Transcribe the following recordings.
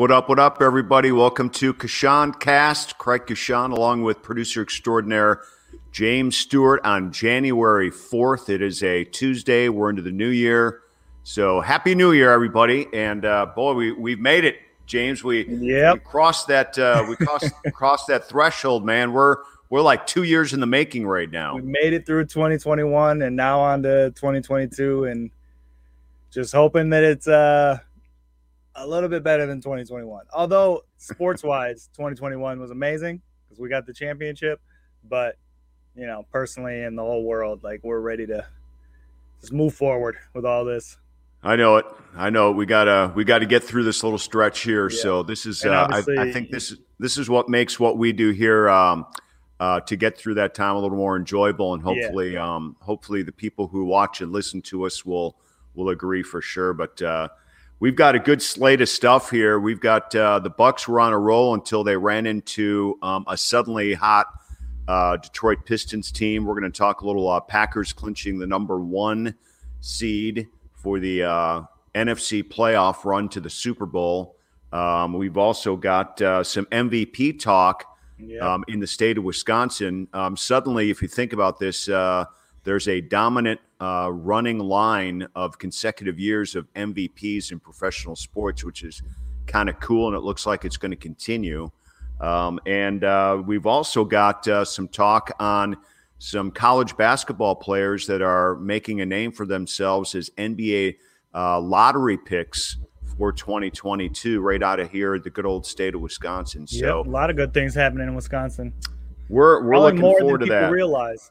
What up, what up, everybody? Welcome to Coshun Cast. Craig Coshun, along with producer extraordinaire James Stewart on January 4th. It is a Tuesday. We're into the new year. So happy new year, everybody. And uh, boy, we, we've made it, James. We, yep. we crossed that uh, we crossed, crossed that threshold, man. We're we're like two years in the making right now. We made it through 2021 and now on to 2022 and just hoping that it's uh a little bit better than 2021. Although sports wise, 2021 was amazing because we got the championship. But you know, personally, in the whole world, like we're ready to just move forward with all this. I know it. I know it. we gotta we gotta get through this little stretch here. Yeah. So this is uh, I, I, think this is this is what makes what we do here um, uh, to get through that time a little more enjoyable, and hopefully yeah. um, hopefully the people who watch and listen to us will will agree for sure. But uh, we've got a good slate of stuff here. We've got uh, the Bucks were on a roll until they ran into um, a suddenly hot uh, Detroit Pistons team. We're going to talk a little uh, Packers clinching the number one seed for the uh, NFC playoff run to the Super Bowl. Um, we've also got uh, some MVP talk yeah. um, in the state of Wisconsin. Um, suddenly, if you think about this, uh, there's a dominant uh, running line of consecutive years of MVPs in professional sports, which is kind of cool, and it looks like it's going to continue. Um, and uh, we've also got uh, some talk on some college basketball players that are making a name for themselves as NBA uh, lottery picks for 2022, right out of here, the good old state of Wisconsin. So yep, a lot of good things happening in Wisconsin. We're we're Probably looking forward to that. Realize.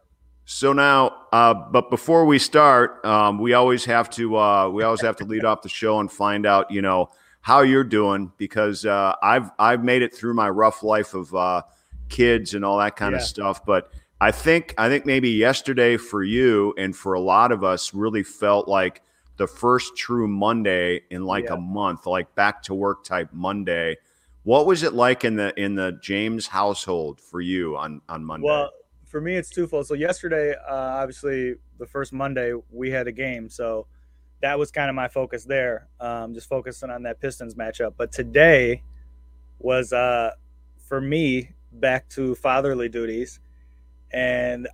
So now, uh, but before we start, um, we always have to uh, we always have to lead off the show and find out, you know, how you're doing because uh, I've I've made it through my rough life of uh, kids and all that kind yeah. of stuff. But I think I think maybe yesterday for you and for a lot of us really felt like the first true Monday in like yeah. a month, like back to work type Monday. What was it like in the in the James household for you on on Monday? Well, for me, it's twofold. So yesterday, uh, obviously, the first Monday we had a game, so that was kind of my focus there, um, just focusing on that Pistons matchup. But today was uh, for me back to fatherly duties, and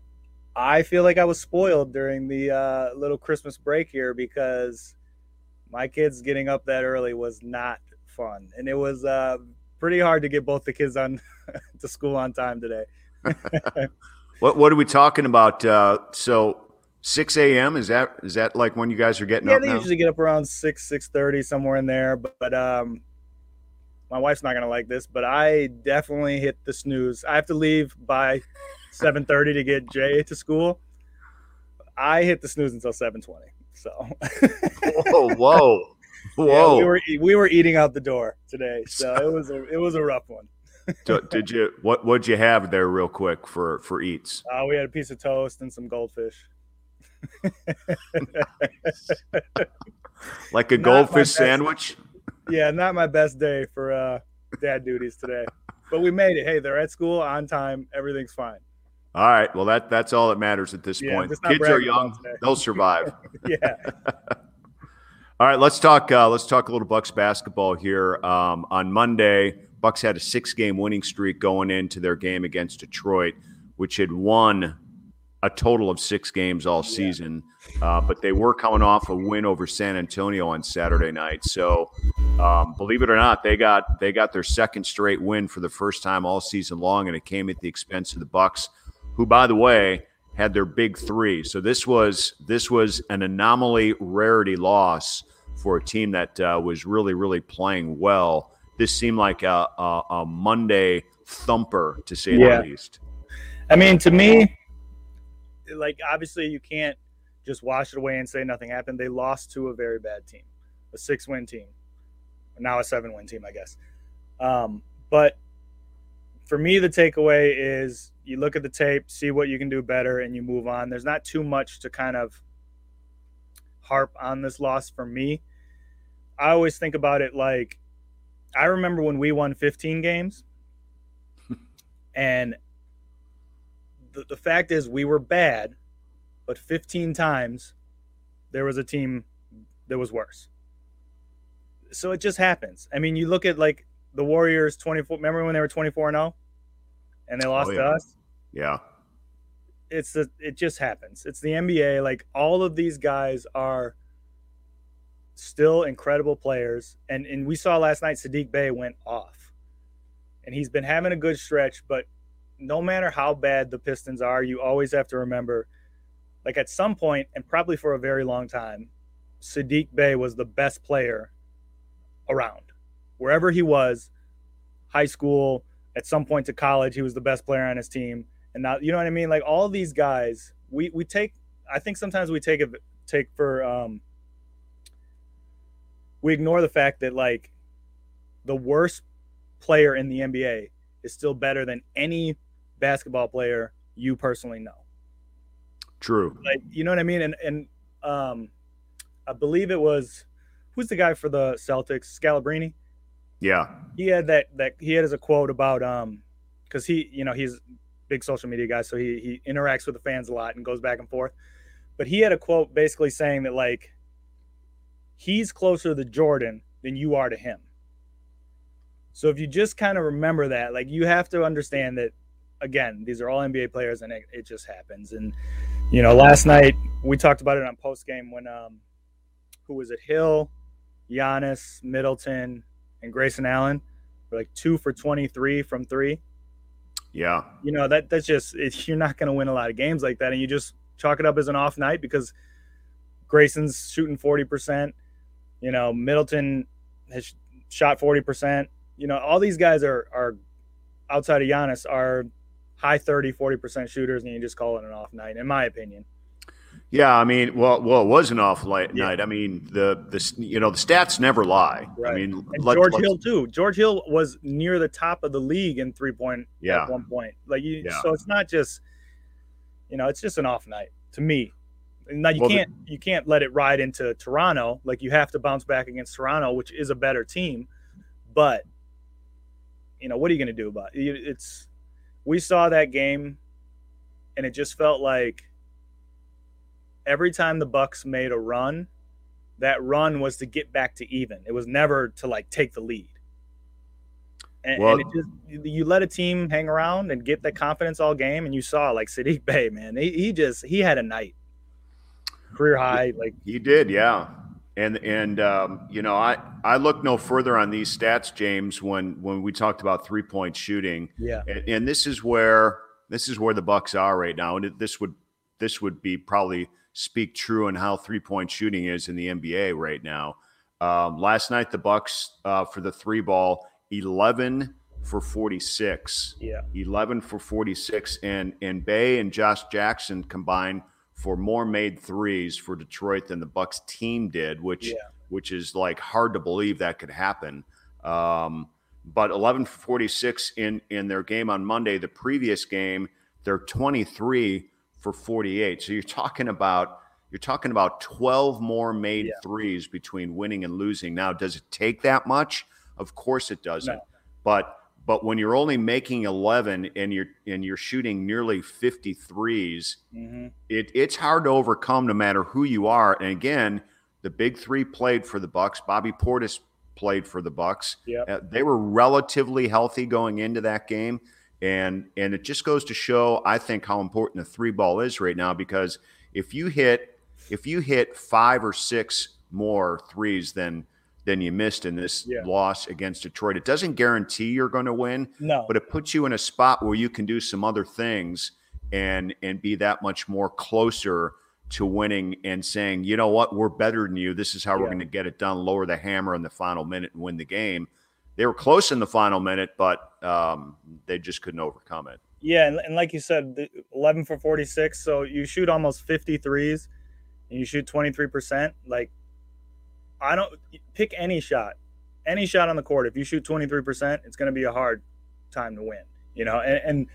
I feel like I was spoiled during the uh, little Christmas break here because my kids getting up that early was not fun, and it was uh, pretty hard to get both the kids on to school on time today. What what are we talking about? Uh, so six a.m. is that is that like when you guys are getting yeah, up? Yeah, they now? usually get up around six six thirty somewhere in there. But, but um, my wife's not gonna like this, but I definitely hit the snooze. I have to leave by seven thirty to get Jay to school. I hit the snooze until seven twenty. So. whoa! Whoa! Whoa! Yeah, we were we were eating out the door today, so it was a it was a rough one did you what what'd you have there real quick for for eats? Uh, we had a piece of toast and some goldfish. like a goldfish sandwich? Yeah, not my best day for uh, dad duties today. But we made it. Hey, they're at school on time. Everything's fine. All right. Well, that that's all that matters at this yeah, point. Kids are young; they'll survive. yeah. all right. Let's talk. Uh, let's talk a little Bucks basketball here. Um, on Monday, Bucks had a six-game winning streak going into their game against Detroit, which had won a total of six games all season. Uh, but they were coming off a win over San Antonio on Saturday night. So, um, believe it or not, they got they got their second straight win for the first time all season long, and it came at the expense of the Bucks, who, by the way, had their big three. So this was this was an anomaly rarity loss for a team that uh, was really really playing well this seemed like a, a, a Monday thumper, to say yeah. the least. I mean, to me, like obviously you can't just wash it away and say nothing happened. They lost to a very bad team, a six-win team, now a seven-win team, I guess. Um, but for me, the takeaway is you look at the tape, see what you can do better, and you move on. There's not too much to kind of harp on this loss for me. I always think about it like I remember when we won 15 games, and the, the fact is we were bad, but 15 times there was a team that was worse. so it just happens. I mean, you look at like the Warriors 24. Remember when they were 24 and 0, and they oh, lost oh, yeah. to us? Yeah. It's the it just happens. It's the NBA. Like all of these guys are still incredible players, and and we saw last night Saddiq Bey went off, and he's been having a good stretch. But no matter how bad the Pistons are, you always have to remember, like at some point, and probably for a very long time, Saddiq Bey was the best player around. Wherever he was, high school, at some point to college, he was the best player on his team. And now, you know what I mean? Like all these guys, we we take. I think sometimes we take a take for um, we ignore the fact that like the worst player in the NBA is still better than any basketball player you personally know. True. Like you know what I mean? And and um, I believe it was who's the guy for the Celtics? Scalabrine. Yeah. He had that that he had as a quote about um because he you know he's big social media guy so he he interacts with the fans a lot and goes back and forth. But he had a quote basically saying that like he's closer to Jordan than you are to him. So if you just kind of remember that, like you have to understand that again, these are all NBA players and it, it just happens. And you know, last night we talked about it on post game when um who was it? Hill, Giannis, Middleton, and Grayson Allen were like two for 23 from three. Yeah. You know, that that's just, it, you're not going to win a lot of games like that. And you just chalk it up as an off night because Grayson's shooting 40%. You know, Middleton has shot 40%. You know, all these guys are, are outside of Giannis are high 30, 40% shooters, and you just call it an off night, in my opinion. Yeah, I mean, well, well, it was an off night. Yeah. I mean, the the you know the stats never lie. Right. I mean, let, George Hill too. George Hill was near the top of the league in three point yeah. at one point. Like you, yeah. so it's not just you know, it's just an off night to me. Now you well, can't the, you can't let it ride into Toronto. Like you have to bounce back against Toronto, which is a better team. But you know, what are you going to do about it? It's we saw that game, and it just felt like every time the Bucks made a run, that run was to get back to even. It was never to like take the lead. And, well, and it just you let a team hang around and get that confidence all game, and you saw like Saddiq Bey, man, he, he just he had a night, career high. Like he did, yeah. And and um, you know, I I look no further on these stats, James, when when we talked about three point shooting. Yeah. And, and this is where this is where the Bucks are right now, and this would this would be probably speak true on how three point shooting is in the NBA right now. Um, last night, the Bucks uh, for the three ball, eleven for forty six. Yeah, eleven for forty six, and and Bey and Josh Jackson combined for more made threes for Detroit than the Bucks team did, which yeah. which is like hard to believe that could happen. Um, but 11 for 46 in in their game on Monday. The previous game, they're 23 for 48. So you're talking about you're talking about 12 more made yeah. threes between winning and losing. Now, does it take that much? Of course it doesn't. No. But but when you're only making 11 and you're and you're shooting nearly 53s, mm-hmm. it, it's hard to overcome no matter who you are. And again, the big three played for the Bucks. Bobby Portis played for the Bucks. Yep. Uh, they were relatively healthy going into that game. And and it just goes to show, I think, how important the three ball is right now. Because if you hit if you hit five or six more threes than than you missed in this yeah. loss against Detroit, it doesn't guarantee you're going to win. No, but it puts you in a spot where you can do some other things and and be that much more closer to winning and saying, you know what, we're better than you. This is how yeah. we're going to get it done. Lower the hammer in the final minute and win the game they were close in the final minute, but um, they just couldn't overcome it. Yeah, and, and like you said, 11 for 46. So you shoot almost 53s and you shoot 23%. Like, I don't pick any shot, any shot on the court. If you shoot 23%, it's going to be a hard time to win, you know? And, and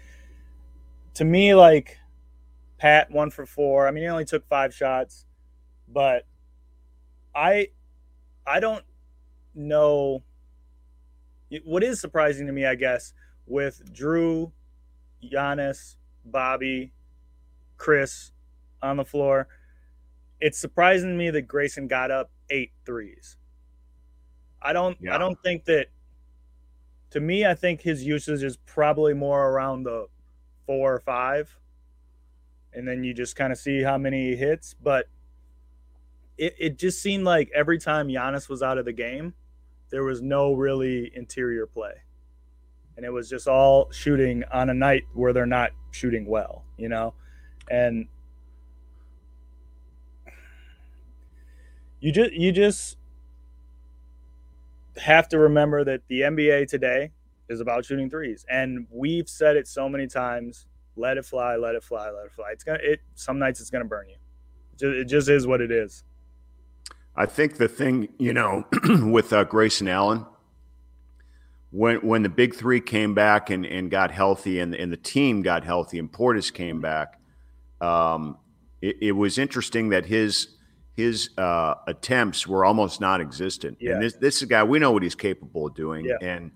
to me, like, Pat one for four. I mean, he only took five shots, but I, I don't know what is surprising to me, I guess, with Jrue, Giannis, Bobby, Khris on the floor, it's surprising to me that Grayson got up eight threes. I don't yeah. I don't think that to me I think his usage is probably more around the four or five. And then you just kind of see how many he hits. But it, it just seemed like every time Giannis was out of the game, there was no really interior play. And it was just all shooting on a night where they're not shooting well, you know? And you just you just have to remember that the NBA today is about shooting threes. And we've said it so many times, let it fly, let it fly, let it fly. It's gonna it some nights it's gonna burn you. It just is what it is. I think the thing, you know, with uh, Grayson Allen, when when the big three came back and, and got healthy and, and the team got healthy and Portis came back, um, it, it, was interesting that his his uh, attempts were almost non-existent. Yeah. And this this is a guy we know what he's capable of doing, yeah. and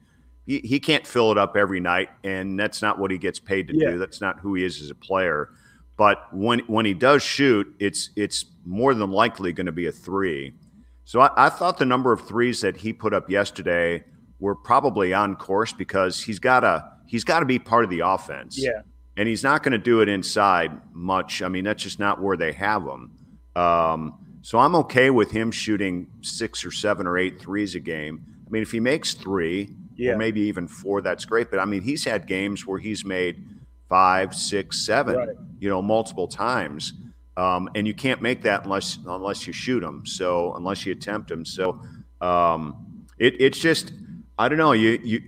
he, he can't fill it up every night, and that's not what he gets paid to yeah. do. That's not who he is as a player. But when when he does shoot, it's it's more than likely going to be a three. So I, I, thought the number of threes that he put up yesterday were probably on course because he's got to he's got to be part of the offense. Yeah, and he's not going to do it inside much. I mean, that's just not where they have him. Um, so I'm okay with him shooting six or seven or eight threes a game. I mean, if he makes three yeah. or maybe even four, that's great. But I mean, he's had games where he's made five, six, seven, right. you know, multiple times. Um, and you can't make that unless unless you shoot them. So unless you attempt them. So um, it, it's just I don't know. You you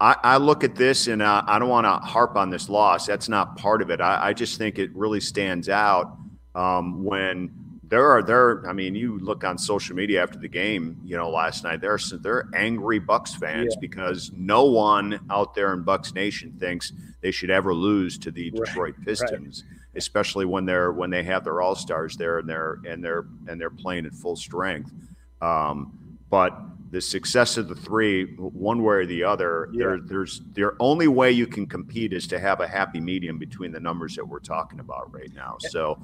I, I look at this and uh, I don't want to harp on this loss. That's not part of it. I, I just think it really stands out um, when there are there. I mean, you look on social media after the game. You know, last night there are there are angry Bucks fans yeah. because no one out there in Bucks Nation thinks they should ever lose to the right. Detroit Pistons, right. especially when they're when they have their all stars there and they're and they're and they're playing at full strength. Um, but the success of the three, one way or the other, yeah. there, there's the only way you can compete is to have a happy medium between the numbers that we're talking about right now. So,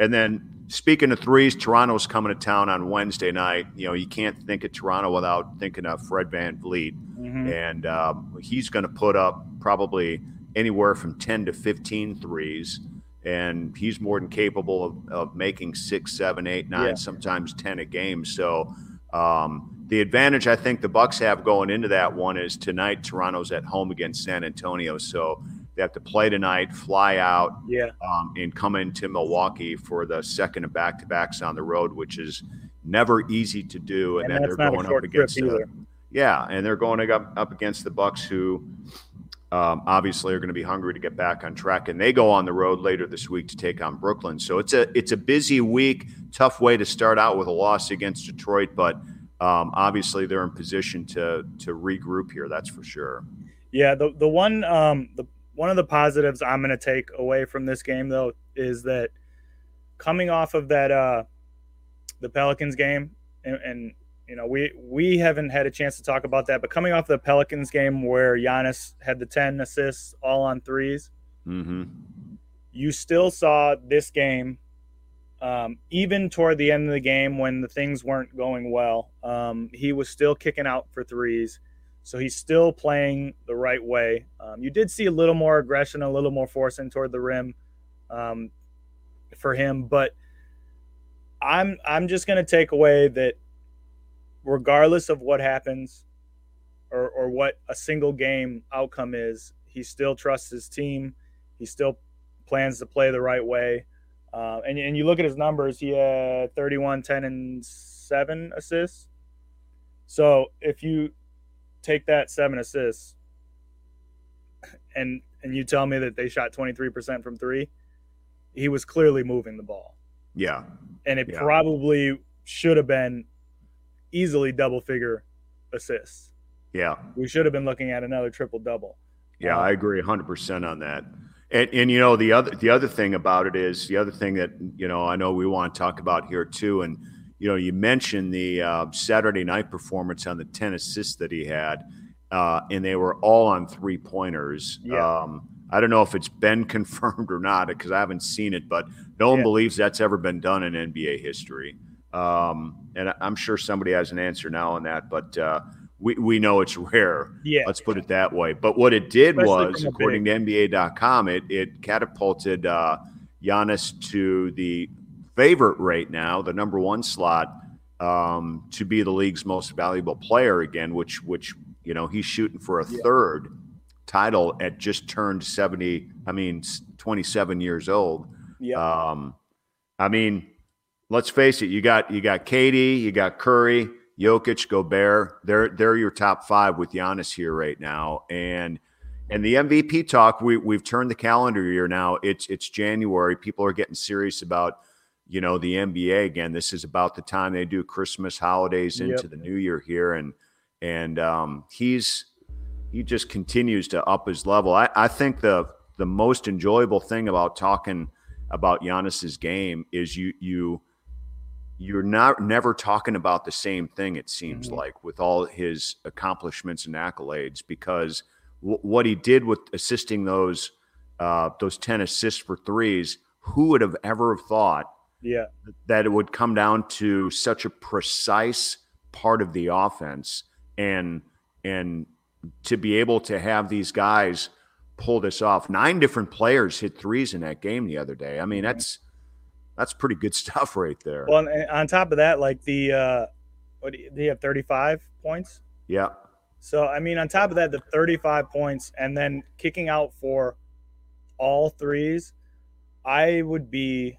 and then speaking of threes, Toronto's coming to town on Wednesday night. You know, you can't think of Toronto without thinking of Fred VanVleet. Mm-hmm. And um, he's going to put up probably anywhere from 10 to 15 threes. And he's more than capable of, of making six, seven, eight, nine, yeah. sometimes 10 a game. So, um, the advantage I think the Bucks have going into that one is tonight Toronto's at home against San Antonio, so they have to play tonight, fly out, yeah, um, and come into Milwaukee for the second of back to backs on the road, which is never easy to do. And, and then they're going up against, uh, yeah, and they're going up up against the Bucks, who um, obviously are going to be hungry to get back on track, and they go on the road later this week to take on Brooklyn. So it's a it's a busy week, tough way to start out with a loss against Detroit, but um, obviously they're in position to to regroup here. That's for sure. Yeah, the the one um, the one of the positives I'm going to take away from this game, though, is that coming off of that uh, the Pelicans game, and, and, you know we we haven't had a chance to talk about that, but coming off the Pelicans game where Giannis had the ten assists all on 3s mm-hmm. you still saw this game. Um, even toward the end of the game, when the things weren't going well, um, he was still kicking out for threes. So he's still playing the right way. Um, you did see a little more aggression, a little more forcing toward the rim um, for him, but I'm I'm just going to take away that regardless of what happens or, or what a single game outcome is, he still trusts his team. He still plans to play the right way. Uh, and, and you look at his numbers, he had 31, 10, and 7 assists. So if you take that seven assists and and you tell me that they shot 23% from 3 he was clearly moving the ball. Yeah. And it yeah. probably should have been easily double figure assists. Yeah. We should have been looking at another triple double. Yeah um, i agree 100% on that and, and you know the other the other thing about it is the other thing that you know i know we want to talk about here too and you know, you mentioned the uh, Saturday night performance on the 10 assists that he had, uh, and they were all on three pointers. Yeah. Um, I don't know if it's been confirmed or not because I haven't seen it, but no one yeah. believes that's ever been done in NBA history. Um, and I'm sure somebody has an answer now on that, but uh, we, we know it's rare. Yeah. Let's put it that way. But what it did Especially was, according big. to NBA.com, it, it catapulted uh, Giannis to the favorite right now, the number one slot, um, to be the league's most valuable player again, which, which you know, he's shooting for a yeah. third title at just turned 70, I mean, 27 years old. Yeah. Um, I mean, let's face it, you got you got KD, you got Curry, Jokic, Gobert. They're they're your top five with Giannis here right now. And and the MVP talk, we we've turned the calendar year now. It's it's January. People are getting serious about you know the NBA again. This is about the time they do Christmas holidays into yep. the new year here, and and um, he's he just continues to up his level. I, I think the the most enjoyable thing about talking about Giannis's game is you you you're not never talking about the same thing it seems mm-hmm. like with all his accomplishments and accolades because w- what he did with assisting those uh, those 10 assists for threes who would have ever have thought yeah that it would come down to such a precise part of the offense and and to be able to have these guys pull this off nine different players hit threes in that game the other day i mean mm-hmm. that's that's pretty good stuff right there. Well, on top of that, like the uh, what do you, do you have 35 points? Yeah. So I mean, on top of that, the 35 points, and then kicking out for all threes, I would be,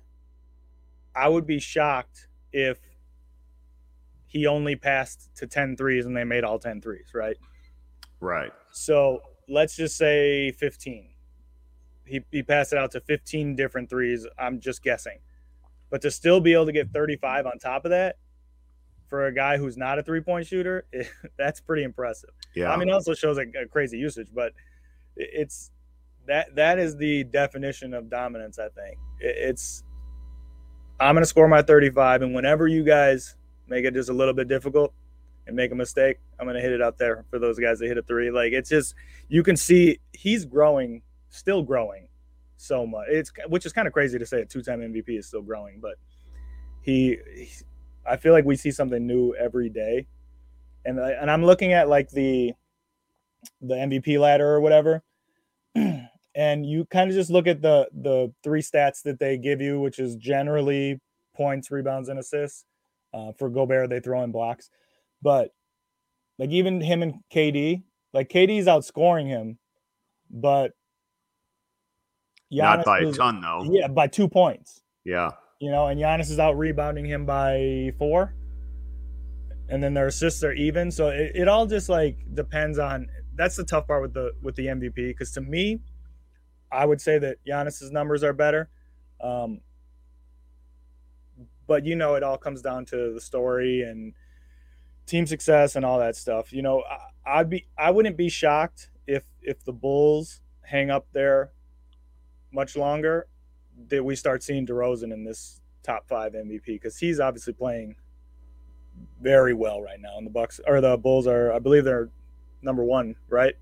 I would be shocked if he only passed to 10 threes and they made all 10 threes, right? Right. So let's just say 15. He, he passed it out to 15 different threes. I'm just guessing. But to still be able to get 35 on top of that for a guy who's not a three point shooter, it, that's pretty impressive. Yeah. I mean, it also shows a, a crazy usage, but it's that that is the definition of dominance. I think it, it's I'm going to score my 35, and whenever you guys make it just a little bit difficult and make a mistake, I'm going to hit it out there for those guys that hit a three. Like it's just you can see he's growing, still growing so much. It's which is kind of crazy to say a two-time MVP is still growing, but he, he I feel like we see something new every day, and and I'm looking at like the the MVP ladder or whatever, and you kind of just look at the the three stats that they give you, which is generally points, rebounds, and assists. Uh, for Gobert, they throw in blocks, but like even him and KD, like KD's outscoring him, but Giannis Not by is, a ton, though. Yeah, by two points. Yeah. You know, and Giannis is out rebounding him by four. And then their assists are even. So it, it all just like depends on that's the tough part with the with the MVP. Because to me, I would say that Giannis's numbers are better. Um, but you know, it all comes down to the story and team success and all that stuff. You know, I, I'd be I wouldn't be shocked if if the Bulls hang up there much longer, that we start seeing DeRozan in this top five MVP because he's obviously playing very well right now. And the Bucks or the Bulls are, I believe, they're number one, right?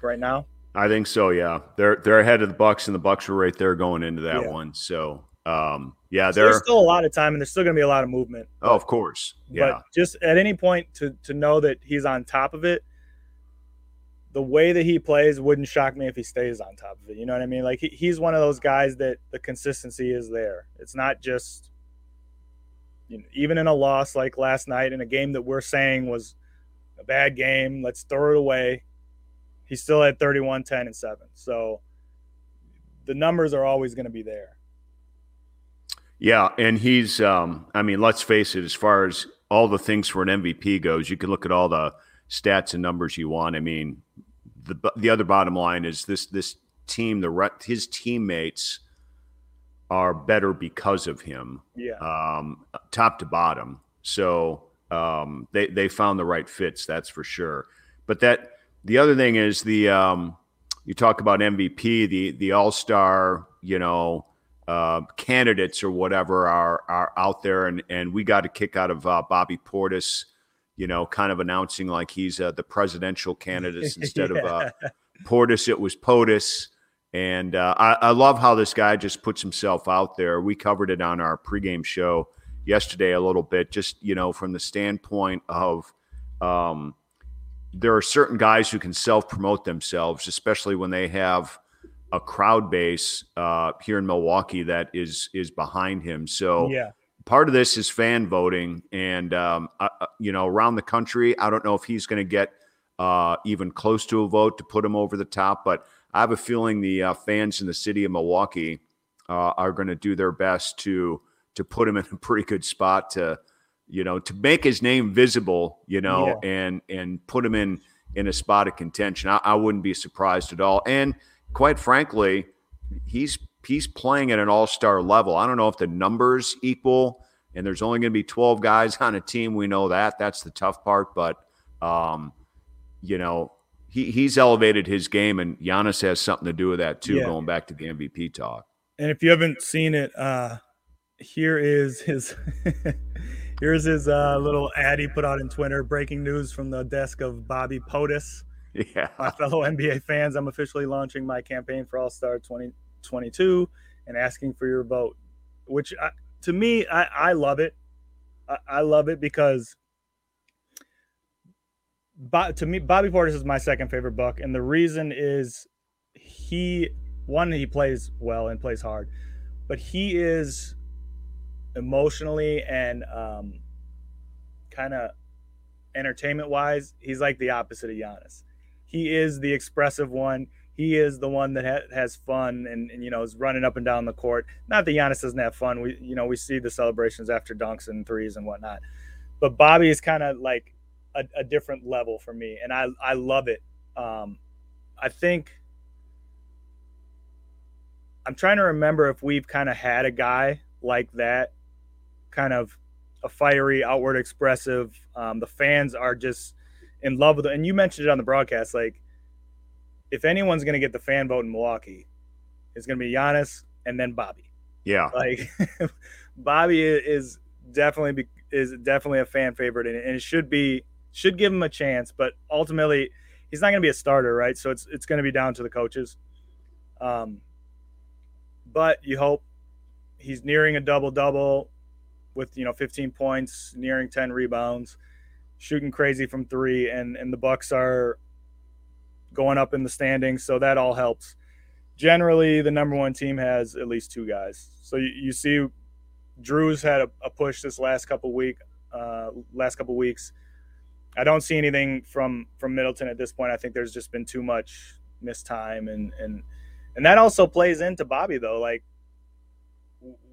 Right now. I think so. Yeah, they're they're ahead of the Bucks, and the Bucks were right there going into that yeah. one. So, um, yeah, so there's still a lot of time, and there's still going to be a lot of movement. But, oh, of course. Yeah. But just at any point to to know that he's on top of it the way that he plays wouldn't shock me if he stays on top of it. You know what I mean? Like he, he's one of those guys that the consistency is there. It's not just you know, even in a loss like last night in a game that we're saying was a bad game, let's throw it away. He still had 31, 10, and 7. So the numbers are always going to be there. Yeah, and he's um I mean, let's face it, as far as all the things for an MVP goes, you can look at all the stats and numbers you want. I mean, the the other bottom line is this this team the his teammates are better because of him. Yeah. Um, top to bottom. So um, they they found the right fits. That's for sure. But that the other thing is the um, you talk about MVP, the the All Star, you know, uh, candidates or whatever are are out there, and and we got a kick out of uh, Bobby Portis you know, kind of announcing like he's uh, the presidential candidate instead yeah. of uh, Portis. It was POTUS. And uh, I, I, love how this guy just puts himself out there. We covered it on our pregame show yesterday a little bit, just you know, from the standpoint of um, there are certain guys who can self promote themselves, especially when they have a crowd base uh, here in Milwaukee that is is behind him. So yeah. Part of this is fan voting, and um, uh, you know, around the country, I don't know if he's going to get uh, even close to a vote to put him over the top, but I have a feeling the uh, fans in the city of Milwaukee uh, are going to do their best to to put him in a pretty good spot to you know to make his name visible, you know, yeah. and and put him in in a spot of contention. I, I wouldn't be surprised at all, and quite frankly, he's he's playing at an all-star level. I don't know if the numbers equal and there's only going to be 12 guys on a team. We know that. That's the tough part, but um, you know, he he's elevated his game and Giannis has something to do with that too, yeah. going back to the MVP talk. And if you haven't seen it, uh here is his here's his uh, little ad he put out in Twitter. Breaking news from the desk of Bobby POTUS. Yeah. My fellow NBA fans, I'm officially launching my campaign for All Star 2022 and asking for your vote, which I, to me, I, I love it. I, I love it because Bo- to me, Bobby Portis is my second favorite Buck, and the reason is he one he plays well and plays hard, but he is emotionally and um, kind of entertainment wise, he's like the opposite of Giannis he is the expressive one. He is the one that ha- has fun and, and, you know is running up and down the court. Not that Giannis doesn't have fun. We you know we see the celebrations after dunks and threes and whatnot, but Bobby is kind of like a, a, different level for me, and I I love it. Um, I think I'm trying to remember if we've kind of had a guy like that, kind of a fiery, outward expressive. Um, the fans are just in love with it. And you mentioned it on the broadcast. Like, if anyone's going to get the fan vote in Milwaukee, it's going to be Giannis and then Bobby. Yeah. Like, Bobby is definitely is definitely a fan favorite, and it should be should give him a chance. But ultimately, he's not going to be a starter, right? So it's it's going to be down to the coaches. Um, but you hope he's nearing a double double with you know 15 points, nearing 10 rebounds shooting crazy from three, and and the Bucks are going up in the standings, so that all helps. Generally, the number one team has at least two guys. So you, you see, Jrue's had a, a, push this last couple week, uh, last couple weeks. I don't see anything from from Middleton at this point. I think there's just been too much missed time, and and and that also plays into Bobby though. Like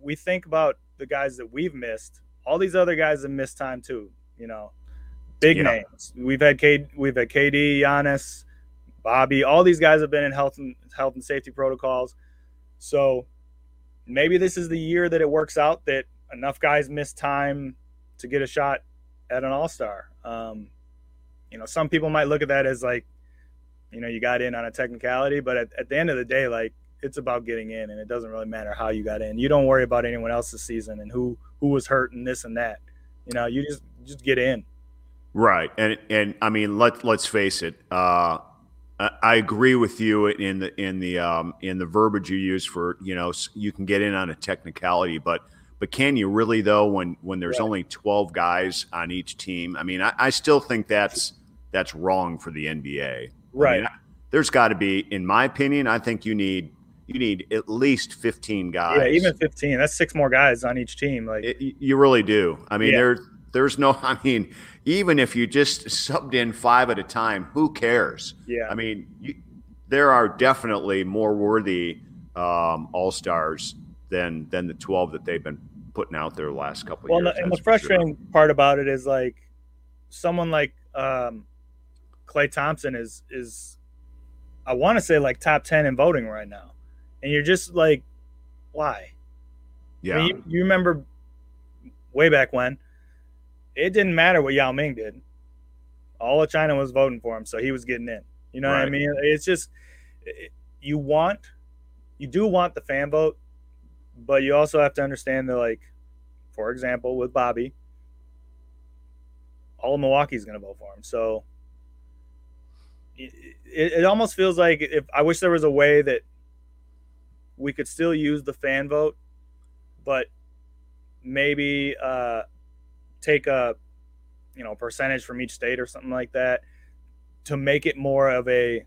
we think about the guys that we've missed. All these other guys have missed time too. You know, big yeah. names. We've had K, we've had KD, Giannis, Bobby. All these guys have been in health and health and safety protocols. So maybe this is the year that it works out that enough guys miss time to get a shot at an All Star. Um, you know, some people might look at that as like, you know, you got in on a technicality, but at, at the end of the day, like it's about getting in, and it doesn't really matter how you got in. You don't worry about anyone else's season and who who was hurt and this and that. You know, you just just get in. Right, and and I mean let let's face it. Uh, I agree with you in the in the um, in the verbiage you use for you know you can get in on a technicality, but but can you really though when when there's only twelve guys on each team? I mean, I, I still think that's that's wrong for the NBA. Right. I mean, there's got to be, in my opinion, I think you need you need at least 15 guys. Yeah, even 15. That's six more guys on each team. Like it, you really do. I mean, yeah. there there's no. I mean, even if you just subbed in five at a time, who cares? Yeah. I mean, you, there are definitely more worthy um, all stars than than the twelve that they've been putting out there the last couple well, of years. Well, and the frustrating sure. part about it is like someone like um, Klay Thompson is is I want to say like top ten in voting right now, and you're just like, why? Yeah. I mean, you, you remember way back when it didn't matter what Yao Ming did. All of China was voting for him, so he was getting in. You know right. what I mean? It's just it, you want, you do want the fan vote, but you also have to understand that, like, for example, with Bobby, all of Milwaukee's going to vote for him. So it, it, it almost feels like if I wish there was a way that we could still use the fan vote, but maybe uh, take a you know percentage from each state or something like that to make it more of a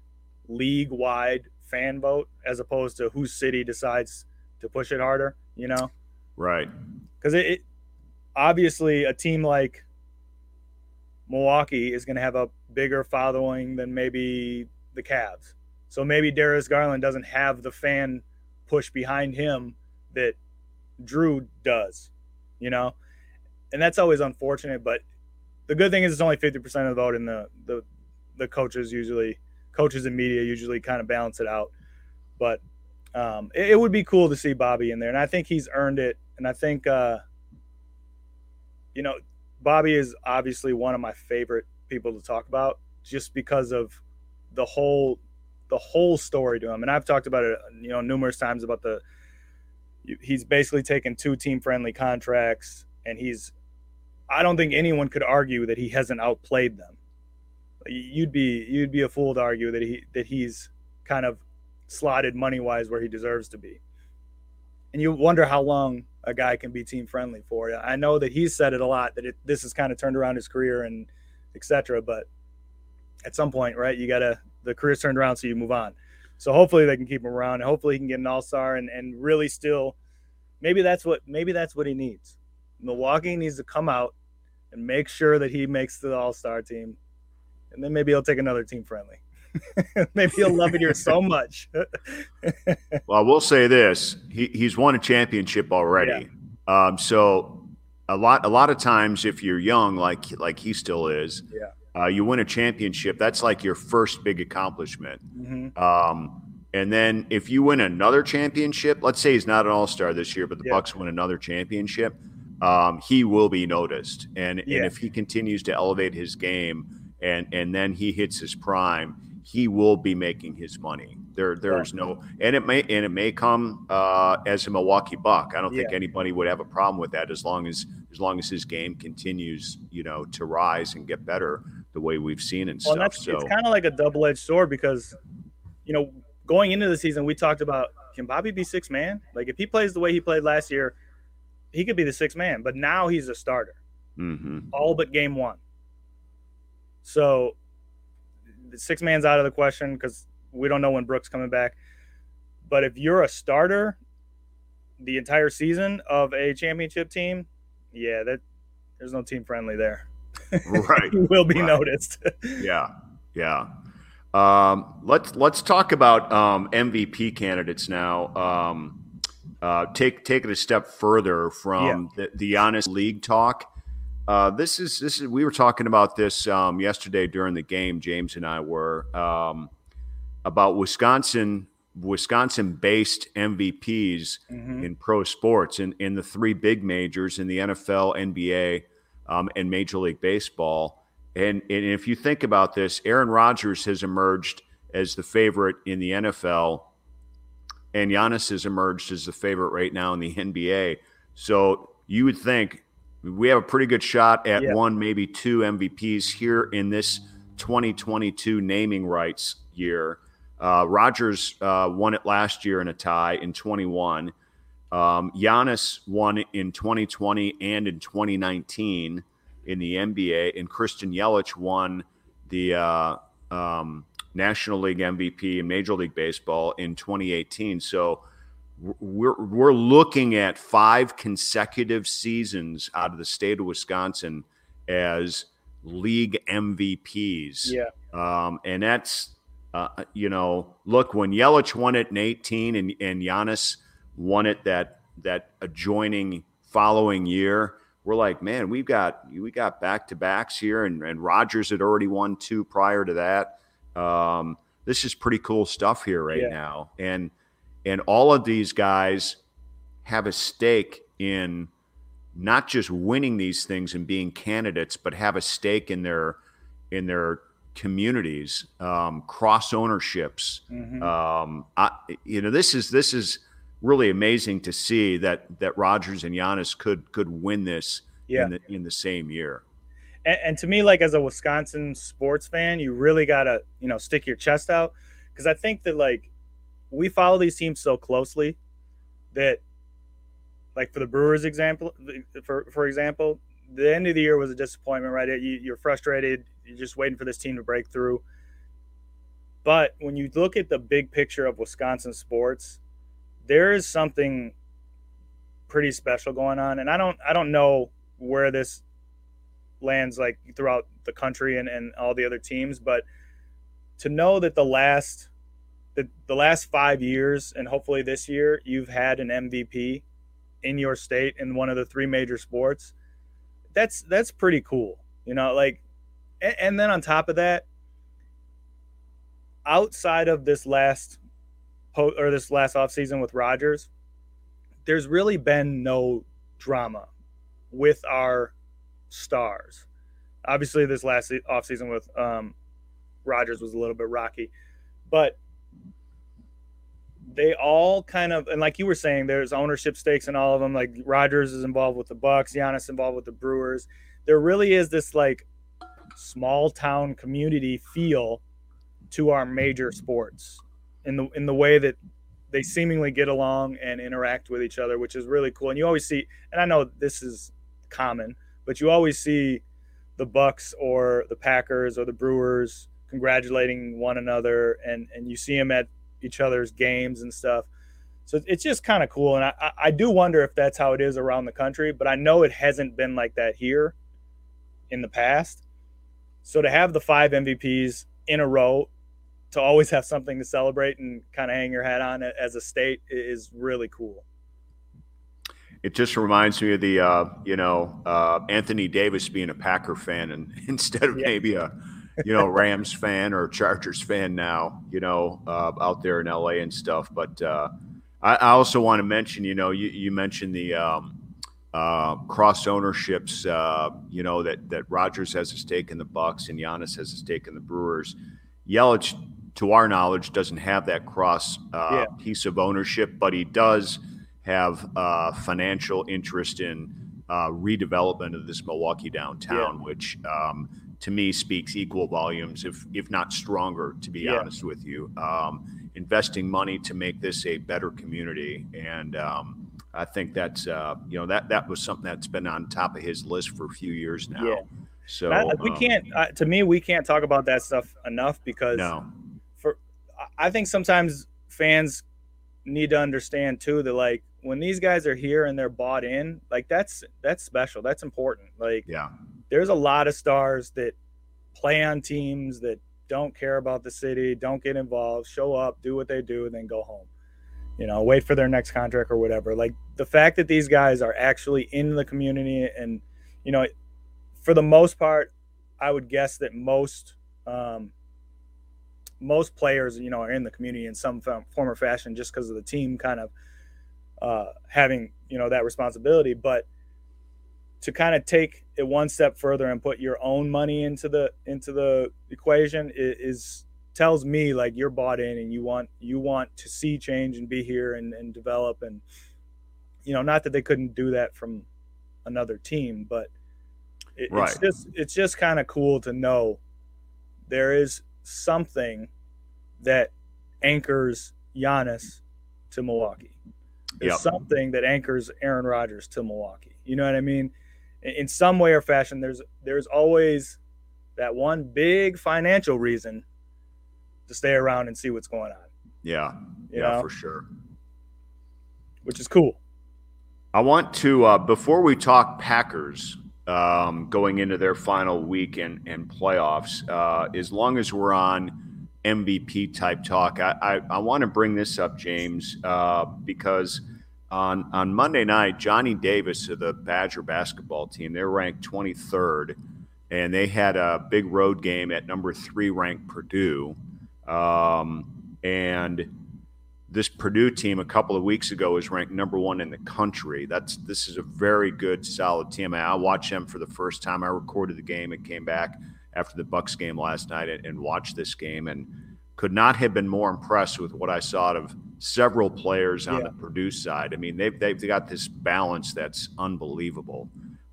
league wide fan vote as opposed to whose city decides to push it harder. You know, right? Because it, it obviously a team like Milwaukee is going to have a bigger following than maybe the Cavs. So maybe Darius Garland doesn't have the fan push behind him that Jrue does, you know? And that's always unfortunate, but the good thing is it's only 50% of the vote and the, the, the coaches usually, coaches and media usually kind of balance it out. But um, it, it, would be cool to see Bobby in there. And I think he's earned it. And I think, uh, you know, Bobby is obviously one of my favorite people to talk about just because of the whole the whole story to him. And I've talked about it, you know, numerous times about the he's basically taken two team friendly contracts and he's I don't think anyone could argue that he hasn't outplayed them. You'd be you'd be a fool to argue that he that he's kind of slotted money wise where he deserves to be. And you wonder how long a guy can be team friendly for. I know that he's said it a lot that it, this has kind of turned around his career and etc. But at some point, right, you gotta the career's turned around, so you move on. So hopefully they can keep him around, hopefully he can get an all star and and really still, maybe that's what maybe that's what he needs. Milwaukee needs to come out and make sure that he makes the all star team, and then maybe he'll take another team friendly. maybe he'll love it here so much. well, I will say this: he, he's won a championship already. Yeah. Um, so a lot a lot of times, if you're young, like like he still is, yeah uh, you win a championship. That's like your first big accomplishment. Mm-hmm. Um, and then if you win another championship, let's say he's not an All Star this year, but the yeah. Bucks win another championship, um, he will be noticed. And yeah. and if he continues to elevate his game, and and then he hits his prime, he will be making his money. There there's yeah. no, and it may and it may come uh, as a Milwaukee Buck. I don't think anybody would have a problem with that as long as as long as his game continues, you know, to rise and get better the way we've seen and well, stuff. so it's kind of like a double edged sword because, you know, going into the season, we talked about can Bobby be six man? Like if he plays the way he played last year, he could be the six man. But now he's a starter, mm-hmm. all but game one. So the six man's out of the question because we don't know when Brooks coming back. But if you're a starter the entire season of a championship team, yeah, that there's no team friendly there right will be right. noticed yeah yeah um, let's let's talk about um, MVP candidates now. Um, uh, take take it a step further from yeah. the, the Giannis league talk. Uh, this is this is we were talking about this um, yesterday during the game. James and I were um, about Wisconsin Wisconsin based MVPs mm-hmm. in pro sports in in the three big majors in the NFL, NBA, um, and Major League Baseball. And, and if you think about this, Aaron Rodgers has emerged as the favorite in the NFL, and Giannis has emerged as the favorite right now in the NBA. So you would think we have a pretty good shot at yeah. one, maybe two MVPs here in this 2022 naming rights year. Uh, Rodgers uh, won it last year in a tie in 21. Um, Giannis won in 2020 and in 2019 in the NBA, and Christian Yelich won the uh, um, National League MVP in Major League Baseball in 2018. So we're we're looking at five consecutive seasons out of the state of Wisconsin as league MVPs. Yeah, um, and that's uh, you know, look when Yelich won it in 18 and and Giannis won it that that adjoining following year. We're like, man, we've got we got back to backs here, and, and Rodgers had already won two prior to that. Um, this is pretty cool stuff here right yeah. now, and and all of these guys have a stake in not just winning these things and being candidates, but have a stake in their in their communities, um, cross ownerships. Mm-hmm. Um, I, you know, this is this is really amazing to see that that Rodgers and Giannis could could win this yeah. in the in the same year. And, and, to me, like as a Wisconsin sports fan, you really gotta you know stick your chest out because I think that like we follow these teams so closely that like for the Brewers example, for for example, the end of the year was a disappointment, right? You, you're frustrated. You're just waiting for this team to break through. But when you look at the big picture of Wisconsin sports, there is something pretty special going on, and I don't I don't know where this lands like throughout the country and, and all the other teams, but to know that the last the, the last five years and hopefully this year you've had an MVP in your state in one of the three major sports, that's that's pretty cool. You know, like and, and then on top of that, outside of this last or this last offseason with Rodgers, there's really been no drama with our stars. Obviously, this last offseason with um, Rodgers was a little bit rocky, but they all kind of and like you were saying, there's ownership stakes in all of them. Like Rodgers is involved with the Bucks, Giannis involved with the Brewers. There really is this like small town community feel to our major sports in the in the way that they seemingly get along and interact with each other, which is really cool. And you always see, and I know this is common, but you always see the Bucks or the Packers or the Brewers congratulating one another, and and you see them at each other's games and stuff. So it's just kind of cool, and I I do wonder if that's how it is around the country, but I know it hasn't been like that here in the past. So to have the five MVPs in a row to always have something to celebrate and kind of hang your hat on as a state is really cool. It just reminds me of the, uh, you know, uh, Anthony Davis being a Packer fan and instead of yeah. maybe a, you know, Rams fan or Chargers fan now, you know, uh, out there in LA and stuff. But uh, I, I, also want to mention, you know, you, you mentioned the um, uh, cross ownerships, uh, you know, that that Rodgers has a stake in the Bucks and Giannis has a stake in the Brewers. Yelich to our knowledge, doesn't have that cross uh, yeah. piece of ownership, but he does have uh, financial interest in uh, redevelopment of this Milwaukee downtown, yeah. which um, to me speaks equal volumes, if if not stronger, to be yeah. honest with you. Um, investing money to make this a better community, and um, I think that's uh, you know that that was something that's been on top of his list for a few years now. Yeah. So we um, can't. Uh, to me, we can't talk about that stuff enough because no for I think sometimes fans need to understand too that like when these guys are here and they're bought in, like that's that's special. That's important. Like yeah. There's a lot of stars that play on teams that don't care about the city, don't get involved, show up, do what they do, and then go home. You know, wait for their next contract or whatever. Like the fact that these guys are actually in the community and, you know, for the most part, I would guess that most um, most players, you know, are in the community in some form or fashion just because of the team kind of uh, having, you know, that responsibility. But to kind of take it one step further and put your own money into the into the equation is, is tells me like you're bought in and you want you want to see change and be here and, and develop and you know not that they couldn't do that from another team but it, right. it's just it's just kind of cool to know there is something that anchors Giannis to Milwaukee. There's yep. something that anchors Aaron Rodgers to Milwaukee. You know what I mean? In some way or fashion, there's there's always that one big financial reason to stay around and see what's going on. Yeah, you yeah, know? for sure. Which is cool. I want to uh, before we talk Packers um, going into their final week and, and playoffs. Uh, as long as we're on MVP type talk, I, I, I want to bring this up, James, uh, because on on Monday night, Johnny Davis of the Badger basketball team, they're ranked 23rd, and they had a big road game at number three ranked Purdue, um, and this Purdue team a couple of weeks ago was ranked number one in the country. That's this is a very good, solid team. I watched them for the first time. I recorded the game and came back after the Bucks game last night and, and watched this game and could not have been more impressed with what I saw of several players on yeah. the Purdue side. I mean, they've they've got this balance that's unbelievable.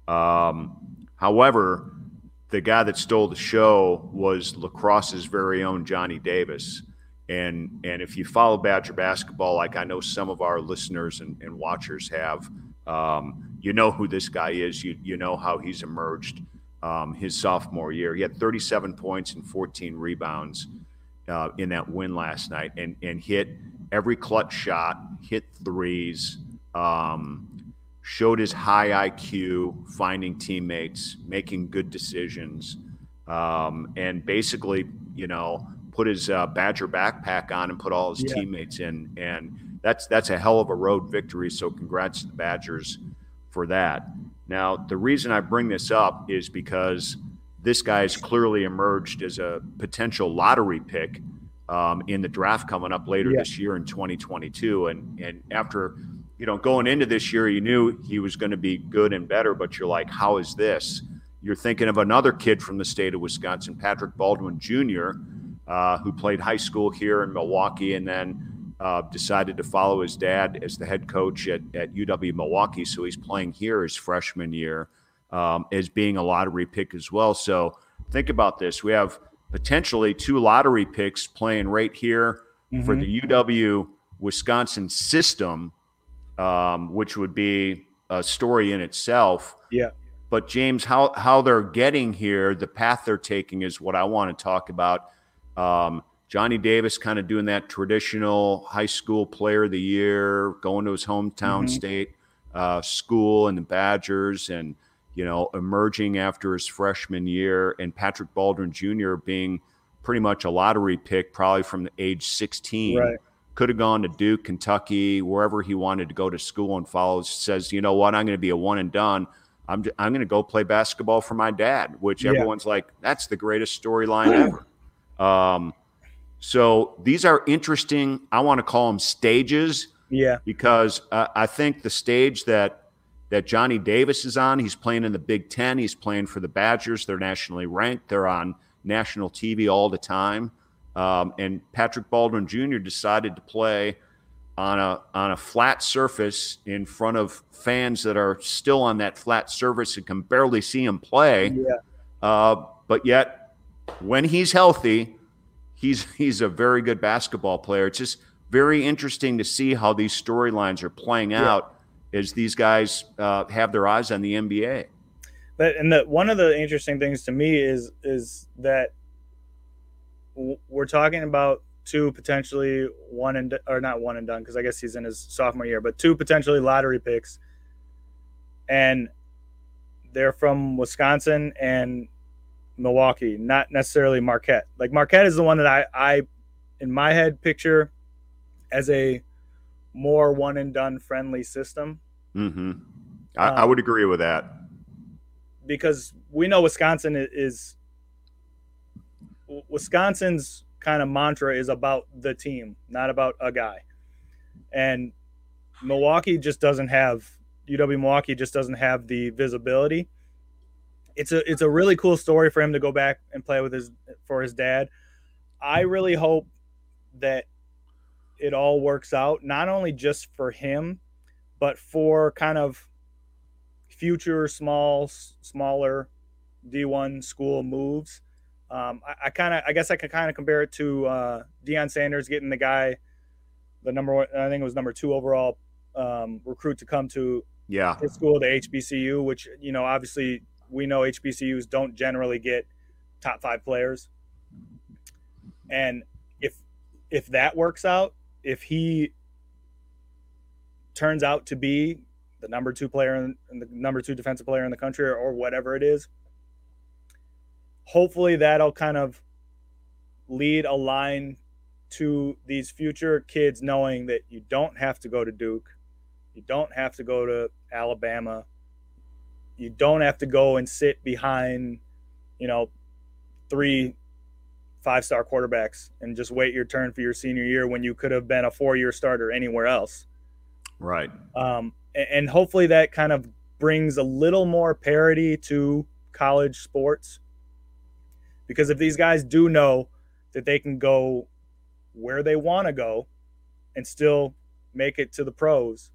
Um, however, the guy that stole the show was La Crosse's very own Johnny Davis. And and if you follow Badger basketball, like I know some of our listeners and, and watchers have, Um, you know who this guy is. You you know how he's emerged um, his sophomore year. He had 37 points and 14 rebounds uh, in that win last night, and and hit every clutch shot, hit threes, um, showed his high IQ, finding teammates, making good decisions, um, and basically, you know, put his uh, Badger backpack on and put all his yeah. teammates in, and that's that's a hell of a road victory. So congrats to the Badgers for that. Now, the reason I bring this up is because this guy has clearly emerged as a potential lottery pick um, in the draft coming up later yeah. this year in 2022. And and after you know going into this year, you knew he was going to be good and better, but you're like, how is this? You're thinking of another kid from the state of Wisconsin, Patrick Baldwin Jr., uh, who played high school here in Milwaukee and then uh, decided to follow his dad as the head coach at, at UW Milwaukee. So he's playing here his freshman year um, as being a lottery pick as well. So think about this. We have potentially two lottery picks playing right here mm-hmm. for the UW Wisconsin system, um, which would be a story in itself. Yeah. But James, how how they're getting here, the path they're taking is what I want to talk about. Um, Johnny Davis kind of doing that traditional high school player of the year, going to his hometown mm-hmm. state uh, school and the Badgers, and you know, emerging after his freshman year, and Patrick Baldwin Jr. being pretty much a lottery pick, probably from the age 16. Right. Could have gone to Duke, Kentucky, wherever he wanted to go to school, and follows. Says, you know what, I'm going to be a one and done. I'm I'm going to go play basketball for my dad, which yeah. everyone's like, that's the greatest storyline ever. Um, so these are interesting. I want to call them stages. Yeah. Because uh, I think the stage that that Johnny Davis is on, he's playing in the Big Ten. He's playing for the Badgers. They're nationally ranked. They're on national TV all the time. Um, and Patrick Baldwin Jr. decided to play on a on a flat surface in front of fans that are still on that flat surface and can barely see him play. Yeah. Uh, but yet when he's healthy, he's he's a very good basketball player. It's just very interesting to see how these storylines are playing yeah. out as these guys uh, have their eyes on the NBA. But and the one of the interesting things to me is is that we're talking about two potentially one and or not one and done because I guess he's in his sophomore year, but two potentially lottery picks, and they're from Wisconsin and Milwaukee, not necessarily Marquette. Like Marquette is the one that I, I in my head picture as a more one and done friendly system. Mm-hmm. I, um, I, would agree with that because we know Wisconsin is Wisconsin's kind of mantra is about the team, not about a guy. And Milwaukee just doesn't have UW Milwaukee just doesn't have the visibility it's a it's a really cool story for him to go back and play with his for his dad. I really hope that it all works out, not only just for him, but for kind of future small smaller D1 school moves. Um, I, I kind of I guess I can kind of compare it to uh, Deion Sanders getting the guy the number one I think it was number two overall um, recruit to come to yeah his school the HBCU, which you know obviously we know HBCUs don't generally get top five players. And if if that works out, if he turns out to be the number two player and the number two defensive player in the country or, or whatever it is, hopefully that'll kind of lead a line to these future kids knowing that you don't have to go to Duke, you don't have to go to Alabama, you don't have to go and sit behind, you know, three five star quarterbacks and just wait your turn for your senior year when you could have been a four year starter anywhere else. Right. Um, and hopefully that kind of brings a little more parity to college sports. Because if these guys do know that they can go where they want to go and still make it to the pros,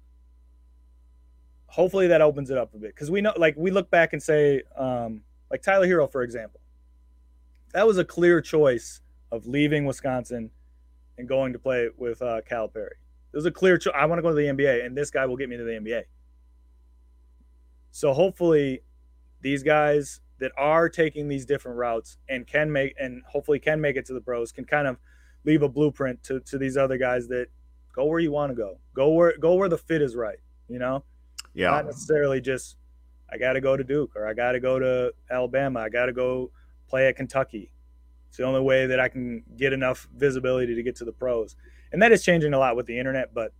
hopefully that opens it up a bit because we know like we look back and say um, like tyler herro for example that was a clear choice of leaving wisconsin and going to play with uh, calipari it was a clear choice i want to go to the nba and this guy will get me to the nba So hopefully, these guys that are taking these different routes and can make and hopefully can make it to the pros can kind of leave a blueprint to, to these other guys that go where you want to go. Go where go where the fit is right. You know, yeah, not necessarily just I got to go to Duke or I got to go to Alabama. I got to go play at Kentucky. It's the only way that I can get enough visibility to get to the pros, and that is changing a lot with the internet. But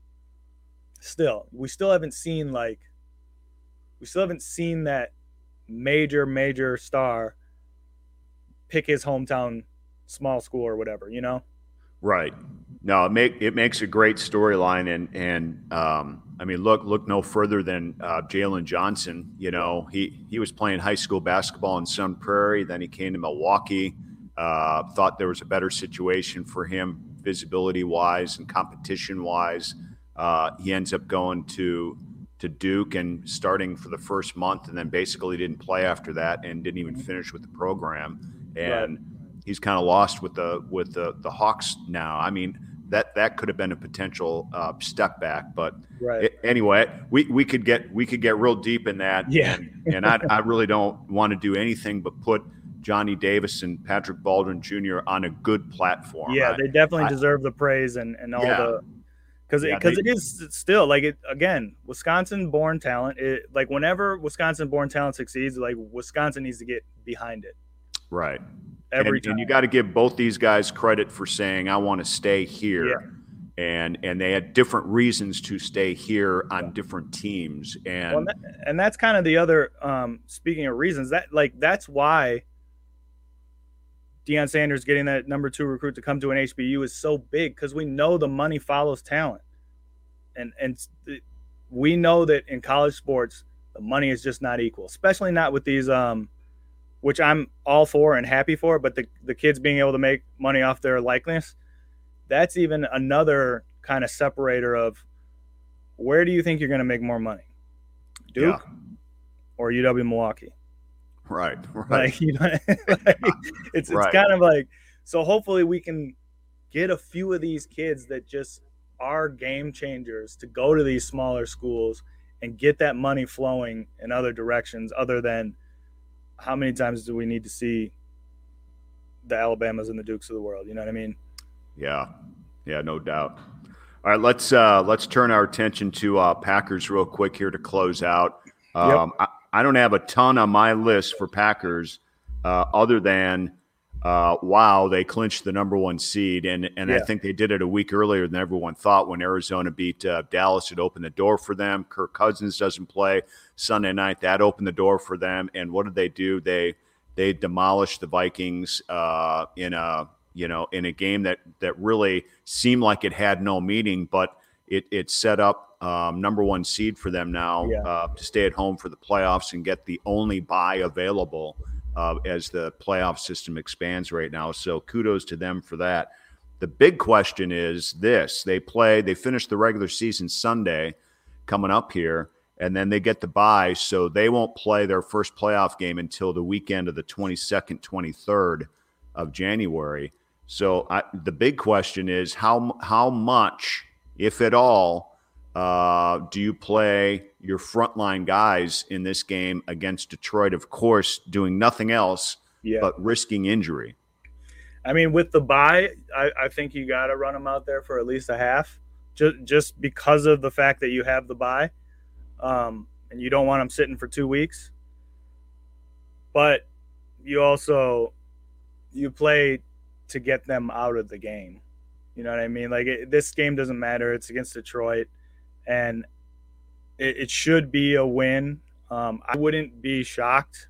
still, we still haven't seen like we still haven't seen that major major star pick his hometown small school or whatever, you know? Right. No, it make it makes a great storyline, and and um, I mean, look look no further than uh, Jalen Johnson. You know, he he was playing high school basketball in Sun Prairie, then he came to Milwaukee. Uh, thought there was a better situation for him, visibility wise and competition wise. Uh, he ends up going to to Duke and starting for the first month, and then basically didn't play after that, and didn't even finish with the program. And right. he's kind of lost with the with the the Hawks now. I mean, that that could have been a potential uh, step back, but right. it, anyway, we, we could get we could get real deep in that. Yeah, and, and I, I really don't want to do anything but put Johnny Davis and Patrick Baldwin Jr. on a good platform. Yeah, I, they definitely I, deserve the praise and, and all yeah. the because because yeah, it is still like it again wisconsin born talent it like whenever wisconsin born talent succeeds like wisconsin needs to get behind it right every and, and you got to give both these guys credit for saying i want to stay here yeah. and and they had different reasons to stay here on yeah. different teams and well, and, that, and that's kind of the other um speaking of reasons that like that's why Deion Sanders getting that number two recruit to come to an HBU is so big because we know the money follows talent, and and we know that in college sports the money is just not equal, especially not with these um, which I'm all for and happy for, but the the kids being able to make money off their likeness, that's even another kind of separator of where do you think you're going to make more money, Duke yeah. or UW Milwaukee? Right, right. Like, you know, like, it's it's kind of like so. Hopefully, we can get a few of these kids that just are game changers to go to these smaller schools and get that money flowing in other directions other than how many times do we need to see the Alabamas and the Dukes of the world? You know what I mean? Yeah, yeah, no doubt. All right, let's uh, let's turn our attention to uh, Packers real quick here to close out. Um, yep. I don't have a ton on my list for Packers uh, other than uh, wow, they clinched the number one seed, and and yeah. I think they did it a week earlier than everyone thought when Arizona beat uh, Dallas. It opened the door for them. Kirk Cousins doesn't play Sunday night. That opened the door for them. And what did they do? They they demolished the Vikings uh, in a you know in a game that that really seemed like it had no meaning, but it it set up um, number one seed for them now yeah. uh, to stay at home for the playoffs and get the only bye available uh, as the playoff system expands right now. So kudos to them for that. The big question is this: they play, they finish the regular season Sunday, coming up here, and then they get the bye, so they won't play their first playoff game until the weekend of the 22nd, 23rd of January. So I, the big question is how how much, if at all, uh, do you play your frontline guys in this game against Detroit? Of course, doing nothing else yeah. but risking injury. I mean, with the bye, I, I think you got to run them out there for at least a half, just just because of the fact that you have the bye, um, and you don't want them sitting for two weeks. But you also you play to get them out of the game. You know what I mean? Like it, this game doesn't matter. It's against Detroit and it, it should be a win. Um, I wouldn't be shocked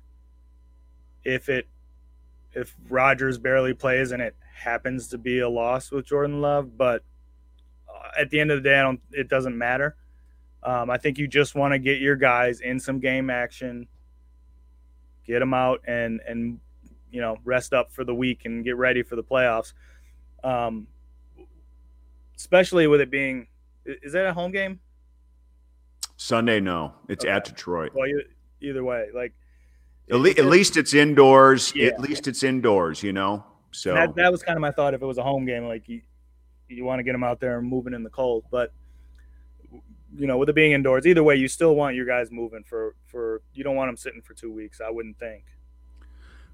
if it if Rodgers barely plays and it happens to be a loss with Jordan Love, but uh, at the end of the day, I don't. It doesn't matter. Um, I think you just want to get your guys in some game action, get them out, and and you know rest up for the week and get ready for the playoffs. Um, especially with it being is that a home game? Sunday, no. It's okay. at Detroit. Well, either way, like at, le- at least it's indoors. Yeah. At least it's indoors. You know. So that, that was kind of my thought. If it was a home game, like you, you want to get them out there and moving in the cold, but you know, with it being indoors, either way, you still want your guys moving for for you don't want them sitting for two weeks. I wouldn't think.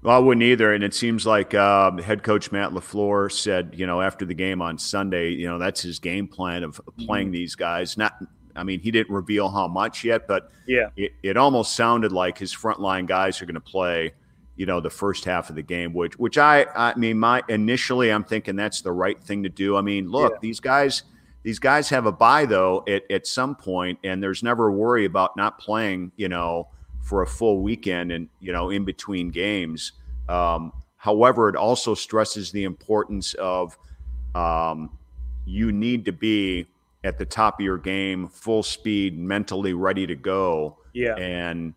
Well, I wouldn't either. And it seems like uh, head coach Matt LaFleur said, you know, after the game on Sunday, you know, that's his game plan of playing mm-hmm. these guys. Not, I mean, he didn't reveal how much yet, but yeah, it, it almost sounded like his frontline guys are going to play, you know, the first half of the game, which, which I, I mean, my initially, I'm thinking that's the right thing to do. I mean, look, yeah. these guys, these guys have a bye though at, at some point, and there's never a worry about not playing, you know, for a full weekend and you know in between games. Um, however, it also stresses the importance of um, you need to be at the top of your game, full speed, mentally ready to go. Yeah, and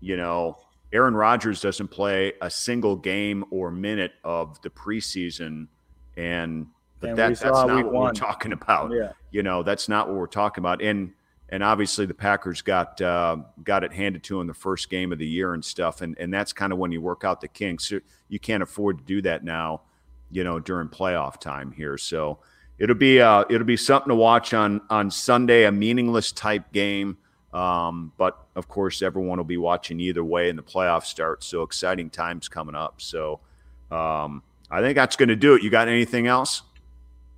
you know. Aaron Rodgers doesn't play a single game or minute of the preseason, and but that, that's not what one. we're talking about. Yeah. You know, that's not what we're talking about. And and obviously the Packers got uh, got it handed to them the first game of the year and stuff, and and that's kind of when you work out the kinks. You can't afford to do that now, you know, during playoff time here. So it'll be uh, it'll be something to watch on on Sunday, a meaningless type game. Um, but of course, everyone will be watching either way, and the playoffs start. So exciting times coming up. So um, I think that's going to do it. You got anything else?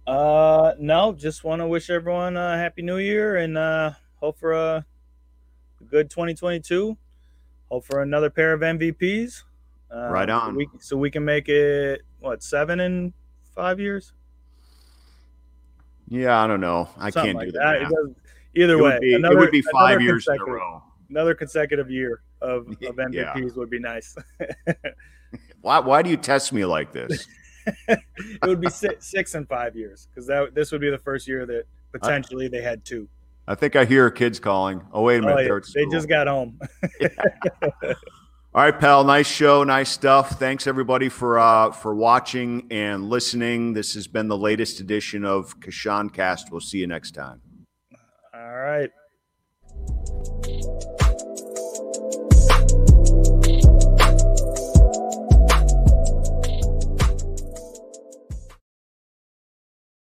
Uh, no, just want to wish everyone a happy new year and uh, hope for a good 2022. Hope for another pair of MVPs. Uh, right on. So we, so we, can make it what seven in five years. Yeah, I don't know. I Something can't like do that. that. Either it way, be, another, it would be five years in a row. Another consecutive year of, of MVPs yeah. would be nice. why? Why do you test me like this? It would be six, six in five years because that this would be the first year that potentially I, they had two. I think I hear kids calling. Oh wait a minute, oh, yeah. they just got home. All right, pal. Nice show, nice stuff. Thanks everybody for uh, for watching and listening. This has been the latest edition of Coshun Cast. We'll see you next time. All right.